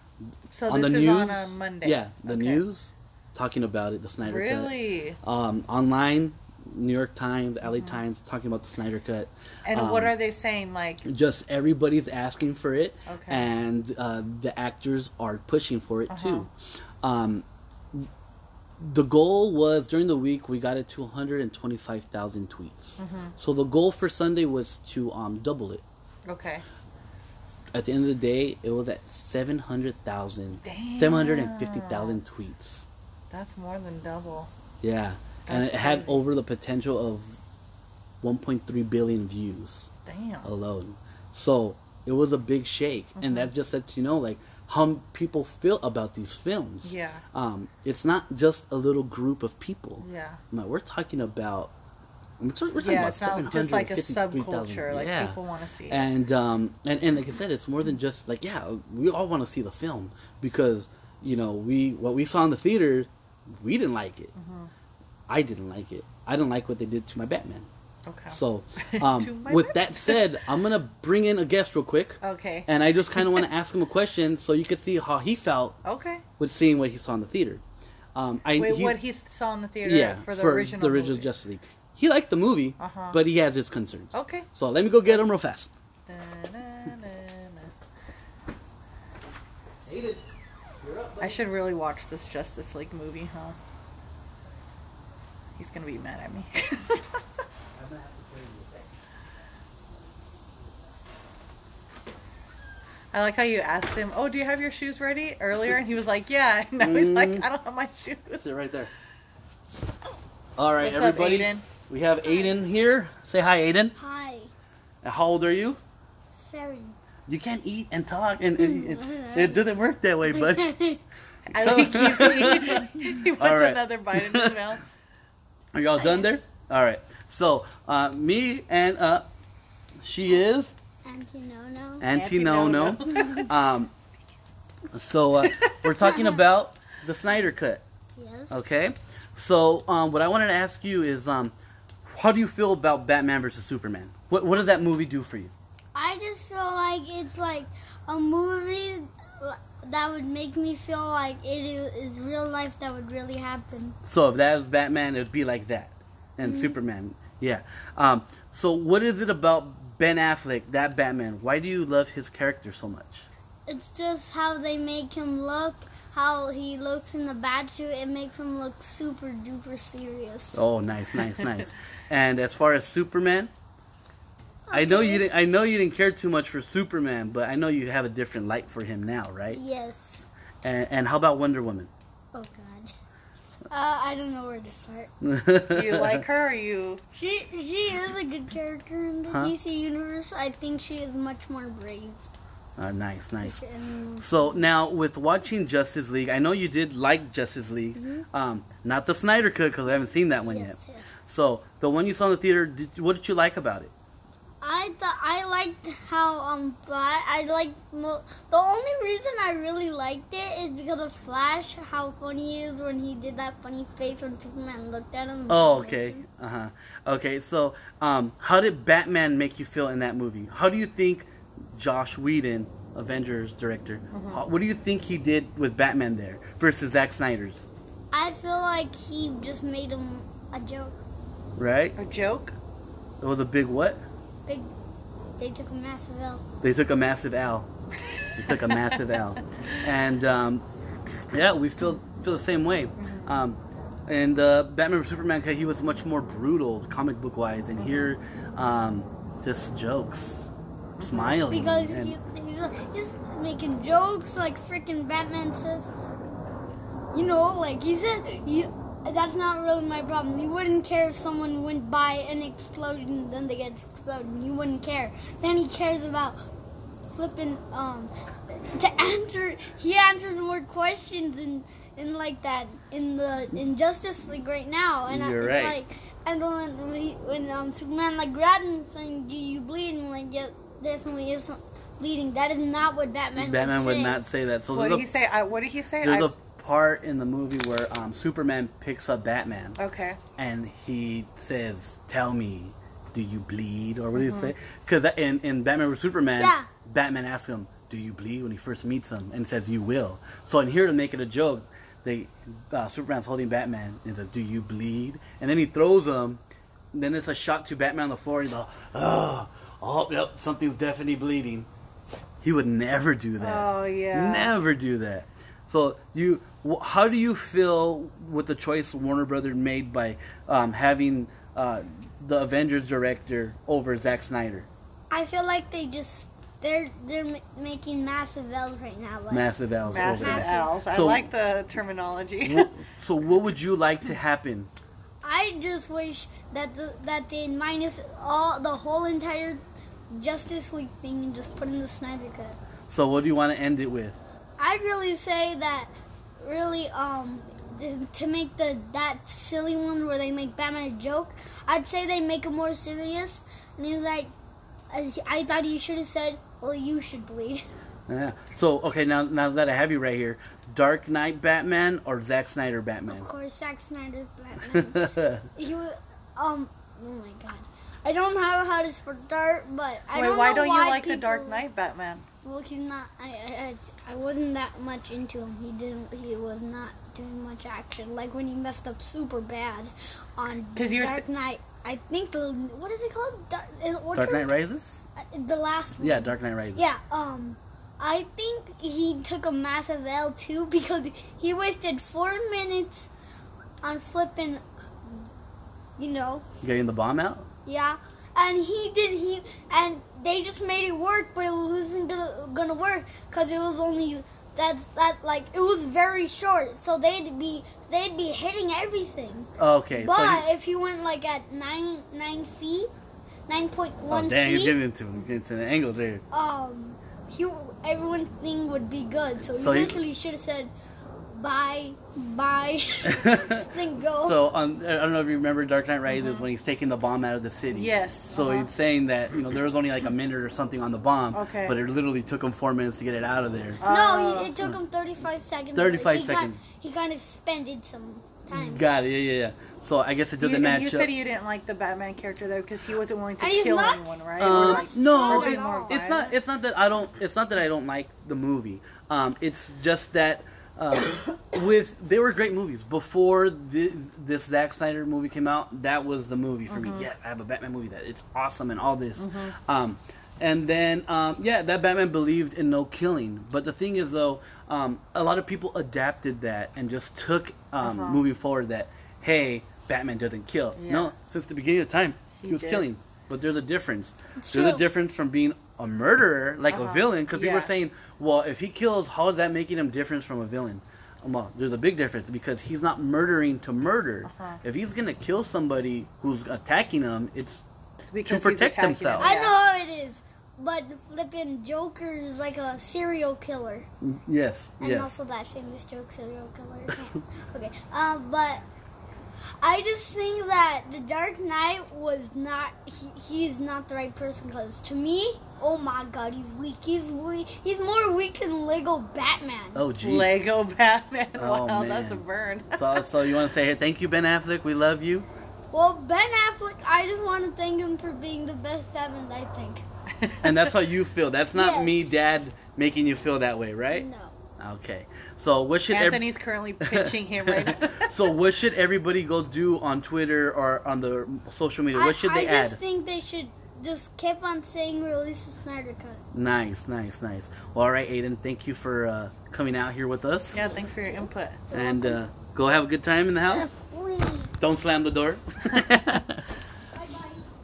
So on this the is news. on a Monday. Yeah, the Okay. news talking about it. The Snyder Cut Really? um, online, New York Times, LA Times, talking about the Snyder Cut. And Um, what are they saying? Like, Just everybody's asking for it, Okay. and uh, the actors are pushing for it Uh-huh. too. Um, the goal was during the week we got it to 125,000 tweets. Mm-hmm. So the goal for Sunday was to um, double it. okay, At the end of the day, it was at 700,000, 750,000 tweets. That's more than double. Yeah, and That's it had over the potential of 1.3 billion views Damn. alone. So it was a big shake, Mm-hmm. and that just lets you know like how people feel about these films. Yeah. Um, it's not just a little group of people. Yeah. Man, we're talking about. We're talking, we're talking Yeah, about it's not just like a 753,000. subculture. Like Yeah. people want to see. it. And um and, and like I said, it's more than just like yeah, we all want to see the film because you know we what we saw in the theater, we didn't like it. Mm-hmm. I didn't like it. I didn't like what they did to my Batman. okay. So, <laughs> um, with Batman. that said, I'm gonna bring in a guest real quick, okay. and I just kind of want to <laughs> ask him a question so you could see how he felt Okay. with seeing what he saw in the theater. Um, I Wait, he, what he saw in the theater yeah for the original the original movie. Justice League. He liked the movie, Uh-huh. but he has his concerns. Okay. So let me go get him real fast. Da-na-na-na. I should really watch this Justice League movie, huh? He's gonna be mad at me. <laughs> I like how you asked him, "Oh, do you have your shoes ready?" earlier, and he was like, "Yeah." And <laughs> now he's like, Mm. "I don't have my shoes." Sit right there. All right, What's everybody. up, Aiden? We have Aiden here. Say hi, Aiden. Hi, And how old are you? Sharon. You can't eat and talk, and, and- and it doesn't work that way, buddy. <laughs> I <laughs> know <laughs> he keeps eating. He wants All right. another bite in his mouth. Are y'all done there? All right. So, uh, me and uh, she is Auntie Nono. Auntie Auntie No No No. Um, so uh, we're talking about the Snyder Cut. Yes. Okay. So um, what I wanted to ask you is, um, how do you feel about Batman versus Superman? What What does that movie do for you? I just feel like it's like a movie that would make me feel like it is real life that would really happen. So if that was Batman, it would be like that, and Superman, yeah. Um, so what is it about Ben Affleck, that Batman? Why do you love his character so much? It's just how they make him look, how he looks in the bat suit. It makes him look super duper serious. Oh, nice, nice, nice. <laughs> And as far as Superman, I know you didn't. I know you didn't care too much for Superman, but I know you have a different light for him now, right? Yes. And, and how about Wonder Woman? Oh God. Uh, I don't know where to start. <laughs> You like her? Or you? She she is a good character in the Huh? DC universe. I think she is much more brave. Uh, nice, nice. So now with watching Justice League, I know you did like Justice League, um, not the Snyder Cut because I haven't seen that one yet. yes, yes. So the one you saw in the theater, did, what did you like about it? I thought I liked how um Flash. I like mo- the only reason I really liked it is because of Flash. How funny he is when he did that funny face when Superman looked at him. Oh, okay, uh huh. Okay, so um, how did Batman make you feel in that movie? How do you think Joss Whedon, Avengers director, how, what do you think he did with Batman there versus Zack Snyder's? I feel like he just made him a joke. Right? A joke? It was a big what? Big. They took a massive L. They took a massive L. They took a massive L, <laughs> and um, yeah, we feel feel the same way. Um, and uh, Batman Superman, he was much more brutal, comic book wise, and here, um, just jokes, smiling. Because and- he, he's, he's making jokes like freaking Batman says. You know, like he said, you, that's not really my problem. He wouldn't care if someone went by an explosion, then they get exploded. He wouldn't care. Then he cares about flipping um to answer. He answers more questions in in like that in the in Justice League right now, and I- You're it's right. like and when we, when um Superman like grabbed him saying, "Do you bleed?" and like, yeah, definitely isn't bleeding. That is not what Batman. Batman would say. not say that. So What did a, he say? I, what did he say? There's I, a part in the movie where um, Superman picks up Batman okay. and he says, "Tell me, do you bleed?" Or what do you Mm-hmm. say? Because in in Batman vs Superman, Yeah. Batman asks him, "Do you bleed?" when he first meets him, and says, "You will." So in here to make it a joke, they uh, Superman's holding Batman and says, "Do you bleed?" And then he throws him. Then it's a shot to Batman on the floor. He's like, "Oh, oh, yep, something's definitely bleeding." He would never do that. Oh, yeah. Never do that. So you, wh- how do you feel with the choice Warner Brothers made by um, having uh, the Avengers director over Zack Snyder? I feel like they just they're they're ma- making massive L's right now. Like, Massive L's Massive over. Massive. L's. I So- like the terminology. Wh- so what would you like to happen? I just wish that the, that they minus all the whole entire Justice League thing and just put in the Snyder cut. So what do you want to end it with? I'd really say that really um to, to make the that silly one where they make Batman a joke. I'd say they make it more serious. And he's like, I, I thought he should have said, "Well, you should bleed." Yeah. So okay, now now that I have you right here, Dark Knight Batman or Zack Snyder Batman? Of course, Zack Snyder's Batman. <laughs> he um oh my god. I don't know how to start, but I Wait, don't why know don't you why like the Dark Knight Batman? Well, he's not. I, I I I wasn't that much into him. He didn't. He was not doing much action. Like when he messed up super bad on 'Cause you're Dark s- Knight. I think the what is it called? Dark, is- what Dark Knight was- Rises? uh, The last one. Yeah, Dark Knight Rises. Yeah. Um, I think he took a massive L too <laughs> because he wasted four minutes on flipping. You know, Getting the bomb out? yeah, and he didn't. he and they just made it work, but it wasn't gonna gonna work because it was only that's that like it was very short, so they'd be they'd be hitting everything. Okay. but so you, if you went like at nine nine feet, nine point oh one dang, you're feet, getting into into an angle there. um, he everyone thing would be good. So, So he he- literally should have said, "Bye, bye." <laughs> Then go. So um, I don't know if you remember Dark Knight Rises when he's taking the bomb out of the city. Yes. So uh-huh. he's saying that you know there was only like a minute or something on the bomb, Okay. but it literally took him four minutes to get it out of there. no, Uh, he, it took him thirty-five seconds. 35 he seconds. Got, he kind of spended some time. Got it. Yeah, yeah, yeah. So I guess it you, doesn't and match you up. said you didn't like the Batman character though because he wasn't willing to And kill not- anyone, right? Um, like, no, it- it's not. It's not that I don't. It's not that I don't like the movie. Um, it's just that uh, with they were great movies before thi- this Zack Snyder movie came out. That was the movie for Mm-hmm. me. Yes, I have a Batman movie that it's awesome and all this. Um, and then um, yeah, that Batman believed in no killing. But the thing is though, um, a lot of people adapted that and just took um, Uh-huh. moving forward that hey, Batman doesn't kill. Yeah. No, since the beginning of time, he, He was did. killing. But there's a difference. It's There's a difference from being a murderer, like a Uh-huh. villain, because people Yeah. are saying, well, if he kills, how is that making him different from a villain? Um, Well, there's a big difference because he's not murdering to murder. Uh-huh. If he's gonna kill somebody who's attacking him, it's because to protect attacking himself. him, I know how it is. but the flipping Joker is like a serial killer. Yes, And yes. also that famous joke, serial killer. <laughs> okay, um, but I just think that the Dark Knight was not. He, he's not the right person because to me, oh my God, he's weak. He's weak. He's more weak than Lego Batman. Oh, geez. Lego Batman. Oh, wow, that's a burn. <laughs> So, so you want to say, hey, thank you, Ben Affleck. We love you. Well, Ben Affleck, I just want to thank him for being the best Batman. I think. <laughs> And that's how you feel. That's not me, Dad, making you feel that way, right? No. Okay. So what should ev- Anthony's currently pitching him right now. <laughs> so what should everybody go do on Twitter or on the social media? What should they add? I just add? think they should just keep on saying release the Snyder Cut. Nice, nice, nice. Well, all right, Aiden, thank you for uh, coming out here with us. yeah, thanks for your input. And uh, go have a good time in the house. Don't slam the door. <laughs>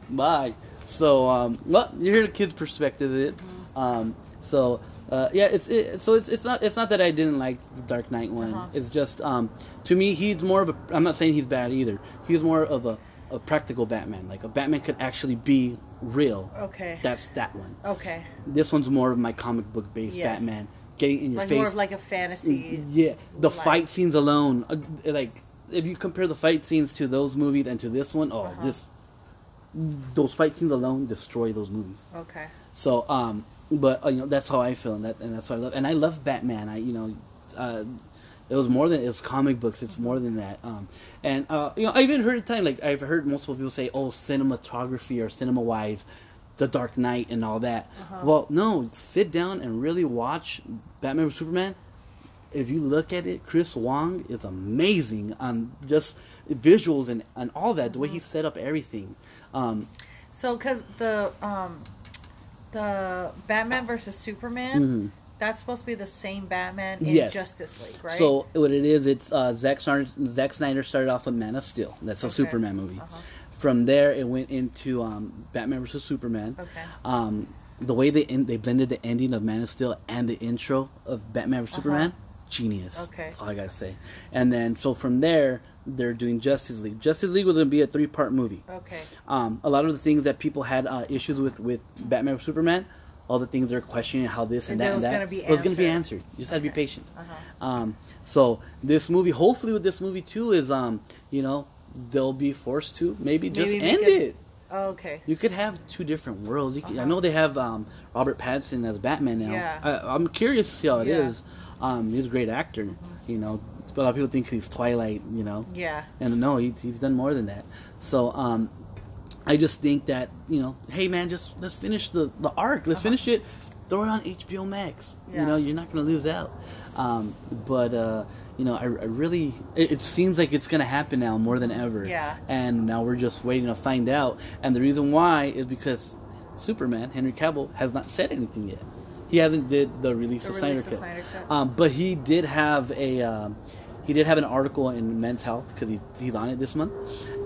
Bye. So, um, well, you hear the kid's perspective of it. Um, so, uh, yeah, it's it, so it's it's not it's not that I didn't like the Dark Knight one. Uh-huh. It's just um, to me he's more of a. I'm not saying he's bad either. He's more of a, a practical Batman. Like a Batman could actually be real. Okay. That's that one. Okay. This one's more of my comic book based Yes. Batman, getting in your Like face. more of like a fantasy. Yeah, the like- fight scenes alone, uh, like if you compare the fight scenes to those movies and to this one, oh, Uh-huh. this those fight scenes alone destroy those movies. Okay. So, um, but uh, you know that's how I feel, and that and that's what I love, and I love Batman. I you know, uh, it was more than it's comic books. It's more than that. Um, and uh, you know, I even heard a time like I've heard multiple people say, "Oh, cinematography or cinema wise." The Dark Knight and all that. Uh-huh. Well, no, sit down and really watch Batman vs Superman if you look at it, Chris Wong is amazing on just visuals and, and all that. The way Mm-hmm. he set up everything. Um, So, because the um, the Batman versus Superman, mhm. That's supposed to be the same Batman in Yes. Justice League, right? So what it is, it's uh, Zack Snyder. Zack Snyder started off with Man of Steel. That's a Okay. Superman movie. Uh-huh. From there, it went into um, Batman vs Superman. Okay. Um, the way they en- they blended the ending of Man of Steel and the intro of Batman vs Uh-huh. Superman, genius. Okay. That's all I gotta say. And then so from there, they're doing Justice League. Justice League was gonna be a three part movie. Okay. Um, a lot of the things that people had uh, issues with with Batman vs Superman, all the things they're questioning how this and, And that and that. Gonna it was going to be answered. You just had to be patient. Uh-huh. Um, so this movie, hopefully, with this movie too, is um, you know, they'll be forced to maybe just Maybe we end could- it. Oh, okay. You could have two different worlds. You could, I Uh-huh. know they have um, Robert Pattinson as Batman now. Yeah. I, I'm curious to see how it is. Yeah. Um, he's a great actor, you know. But a lot of people think he's Twilight, you know. Yeah. And no, he's, he's done more than that. So um, I just think that you know, hey man, just let's finish the the arc. Let's Uh-huh. finish it. Throw it on HBO Max. Yeah. You know, you're not gonna lose out. Um, but uh, you know, I, I really it, it seems like it's gonna happen now more than ever. Yeah. And now we're just waiting to find out. And the reason why is because Superman Henry Cavill has not said anything yet. He hasn't did the release The of Snyder release of Cut. Cut. Um, but he did have a um, he did have an article in Men's Health because he, he's on it this month,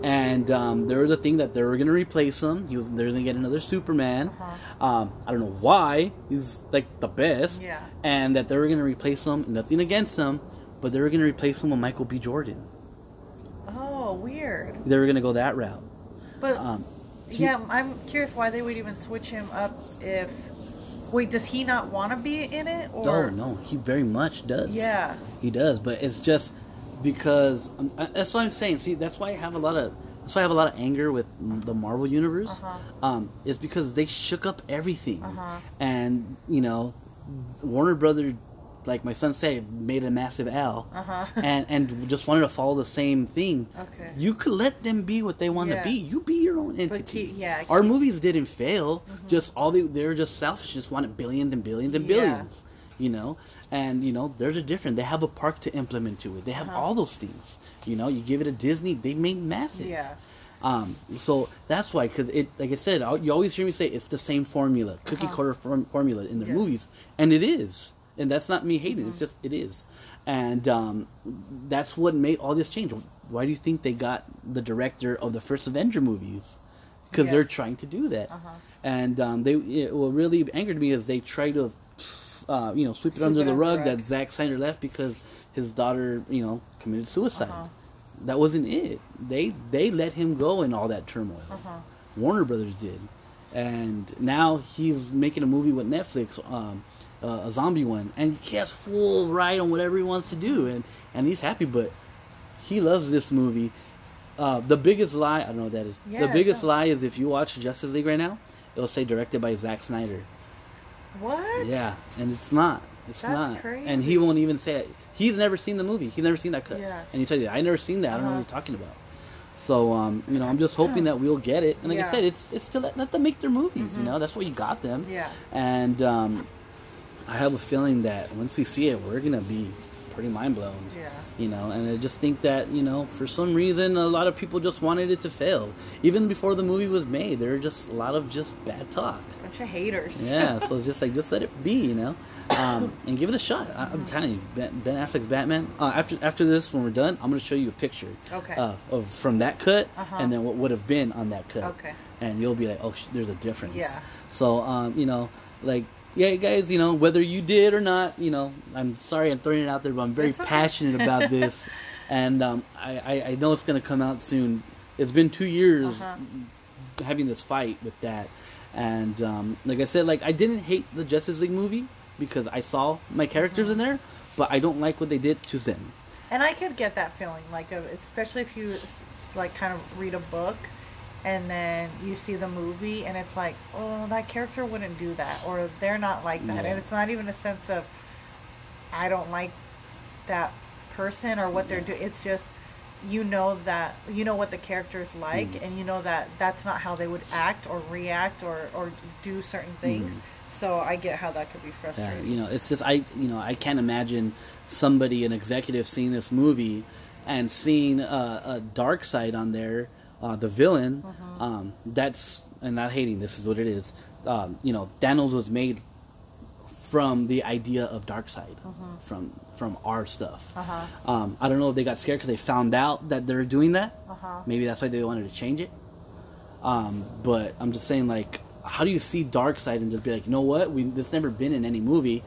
and um, there was a thing that they were gonna replace him. He was they're gonna get another Superman. Uh-huh. Um, I don't know why he's like the best, Yeah. and that they were gonna replace him. Nothing against him, but they were gonna replace him with Michael B. Jordan. Oh, weird. They were gonna go that route. But Um, he- yeah, I'm curious why they would even switch him up if. Wait, does he not want to be in it? no, Or no, he very much does. Yeah. he does. But it's just because um, uh, that's what I'm saying. See, that's why I have a lot of that's why I have a lot of anger with the Marvel universe. Uh-huh. Um, is because they shook up everything, Uh-huh. and you know, Warner Brothers, like my son said, made a massive L, Uh-huh. <laughs> and and just wanted to follow the same thing. Okay. You could let them be what they want Yeah. to be. You be your own entity. keep- yeah, Our movies didn't fail. Just all they they're just selfish. Just wanted billions and billions and billions. Yeah. You know, and you know there's a difference. They have a park to implement to it. They have Uh-huh. all those things. You know, you give it a Disney, they made massive. Yeah. Um, so that's why, because it, like I said, you always hear me say it's the same formula, cookie Uh-huh. cutter form, formula in their Yes. movies, and it is, and that's not me hating. It's Mm-hmm. just it is, and um, that's what made all this change. Why do you think they got the director of the first Avenger movies? Because they're trying to do that, Uh-huh. and um, they it, what really angered me is they try to, uh, you know, sweep it Sweep under it the under the rug rug. that Zack Snyder left because his daughter, you know, committed suicide. Uh-huh. That wasn't it. They they let him go in all that turmoil. Uh-huh. Warner Brothers did, and now he's making a movie with Netflix, um, uh, a zombie one, and he has full right on whatever he wants to do, and and he's happy. But he loves this movie. Uh, the biggest lie, I don't know what that is. Yeah, the biggest so- lie is if you watch Justice League right now, it'll say directed by Zack Snyder. What? Yeah, and it's not. It's That's not. crazy. And he won't even say it. He's never seen the movie. He's never seen that cut. Yes. And he tell you, I never seen that. I don't know what Uh-huh. you're talking about. So, um, you know, I'm just hoping that we'll get it. And like I said, it's it's to let, let them make their movies. Mhm. You know, that's what you got them. Yeah. And um, I have a feeling that once we see it, we're gonna be pretty mind blown. Yeah. You know, and I just think that you know, for some reason, a lot of people just wanted it to fail. Even before the movie was made, there were just a lot of just bad talk. Bunch of haters. Yeah, so <laughs> it's just like just let it be, you know, um, <coughs> and give it a shot. I, I'm telling you, Ben, ben Affleck's Batman. Uh, after after this, when we're done, I'm gonna show you a picture Okay. uh, of from that cut, Uh-huh. and then what would have been on that cut. Okay. And you'll be like, oh, sh- there's a difference. Yeah. So, um, you know, like. Yeah, guys, you know, whether you did or not, you know, I'm sorry I'm throwing it out there, but I'm very okay. passionate about <laughs> this. and um, I, I, I know it's going to come out soon. It's been two years Uh-huh. having this fight with that. And um, like I said, like I didn't hate the Justice League movie because I saw my characters in there, but I don't like what they did to them. And I could get that feeling, like, especially if you like kind of read a book, and then you see the movie, and it's like, oh, that character wouldn't do that, or they're not like that, Yeah. and it's not even a sense of I don't like that person or what they're doing. It's just you know that you know what the character is like, Mm. and you know that that's not how they would act or react or or do certain things. So I get how that could be Mm. Yeah, frustrating. you know, it's just I, you know, I can't imagine somebody, an executive, seeing this movie and seeing uh, a Darkseid on there, uh, the villain. Uh-huh. Um, that's and not hating. This is what it is. Um, you know, Thanos was made from the idea of Darkseid, from from our stuff. Uh-huh. Um, I don't know if they got scared because they found out that they're doing that. Uh-huh. Maybe that's why they wanted to change it. Um, but I'm just saying, like, how do you see Darkseid and just be like, you know what? We this never been in any movie.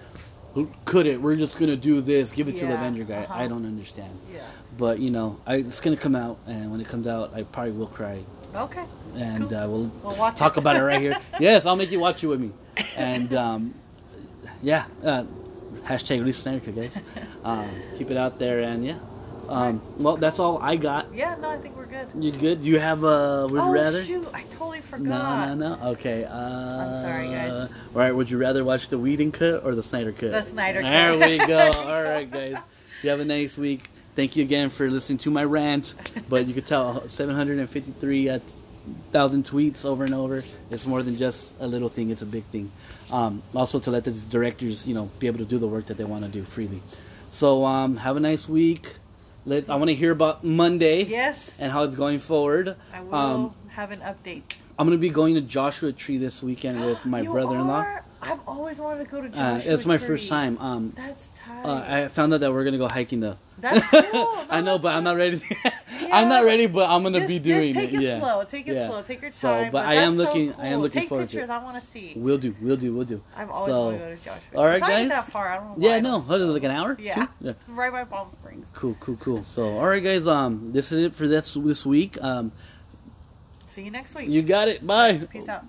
Who could it? We're just gonna do this. Give it to the Avenger guy. uh-huh. I don't understand. Yeah. But you know, I, it's gonna come out, and when it comes out, I probably will cry, Okay. and Cool. uh, we'll We'll talk it. about it right here. <laughs> yes, I'll make you watch it with me. And um, yeah, uh, hashtag release Snyder guys. <laughs> Um, keep it out there, and yeah. Um, well, that's all I got. Yeah, no, I think we're good. You good? Do you have a would oh you rather? shoot, I totally forgot. no, no. No. Okay. Uh, I'm sorry, guys. All right. Would you rather watch the Whedon cut or the Snyder cut? The Snyder cut. There we go. <laughs> All right, guys. You have a nice week. Thank you again for listening to my rant. But you could tell 753 uh, thousand tweets over and over. It's more than just a little thing. It's a big thing. Um, also to let the directors, you know, be able to do the work that they want to do freely. So um, have a nice week. Let I want to hear about Monday Yes, and how it's going forward. I will Um, have an update. I'm gonna be going to Joshua Tree this weekend with <gasps> my brother-in-law. I've always wanted to go to Uh, Joshua it's my Tree. first time. Um, That's tight. uh, I found out that we're gonna go hiking though. That's <laughs> cool. I know, but I'm not ready. Yeah. <laughs> I'm not ready, but I'm gonna Just- be doing take it. it. Yeah, slow. Take it Yeah. slow. Take your So, time. but I am that's so looking- I am looking Take forward to it. pictures. I want to see. we'll do. We'll do. We'll do. I've always so, wanted to go to Joshua. all right, it's not guys. that far. I don't know. Yeah, no. it, like an hour? Yeah. Yeah. It's right by Palm Springs. Cool, cool, cool. So, all right, guys. Um, this is it for this this week. Um, See you next week. you got it. Bye. Peace out.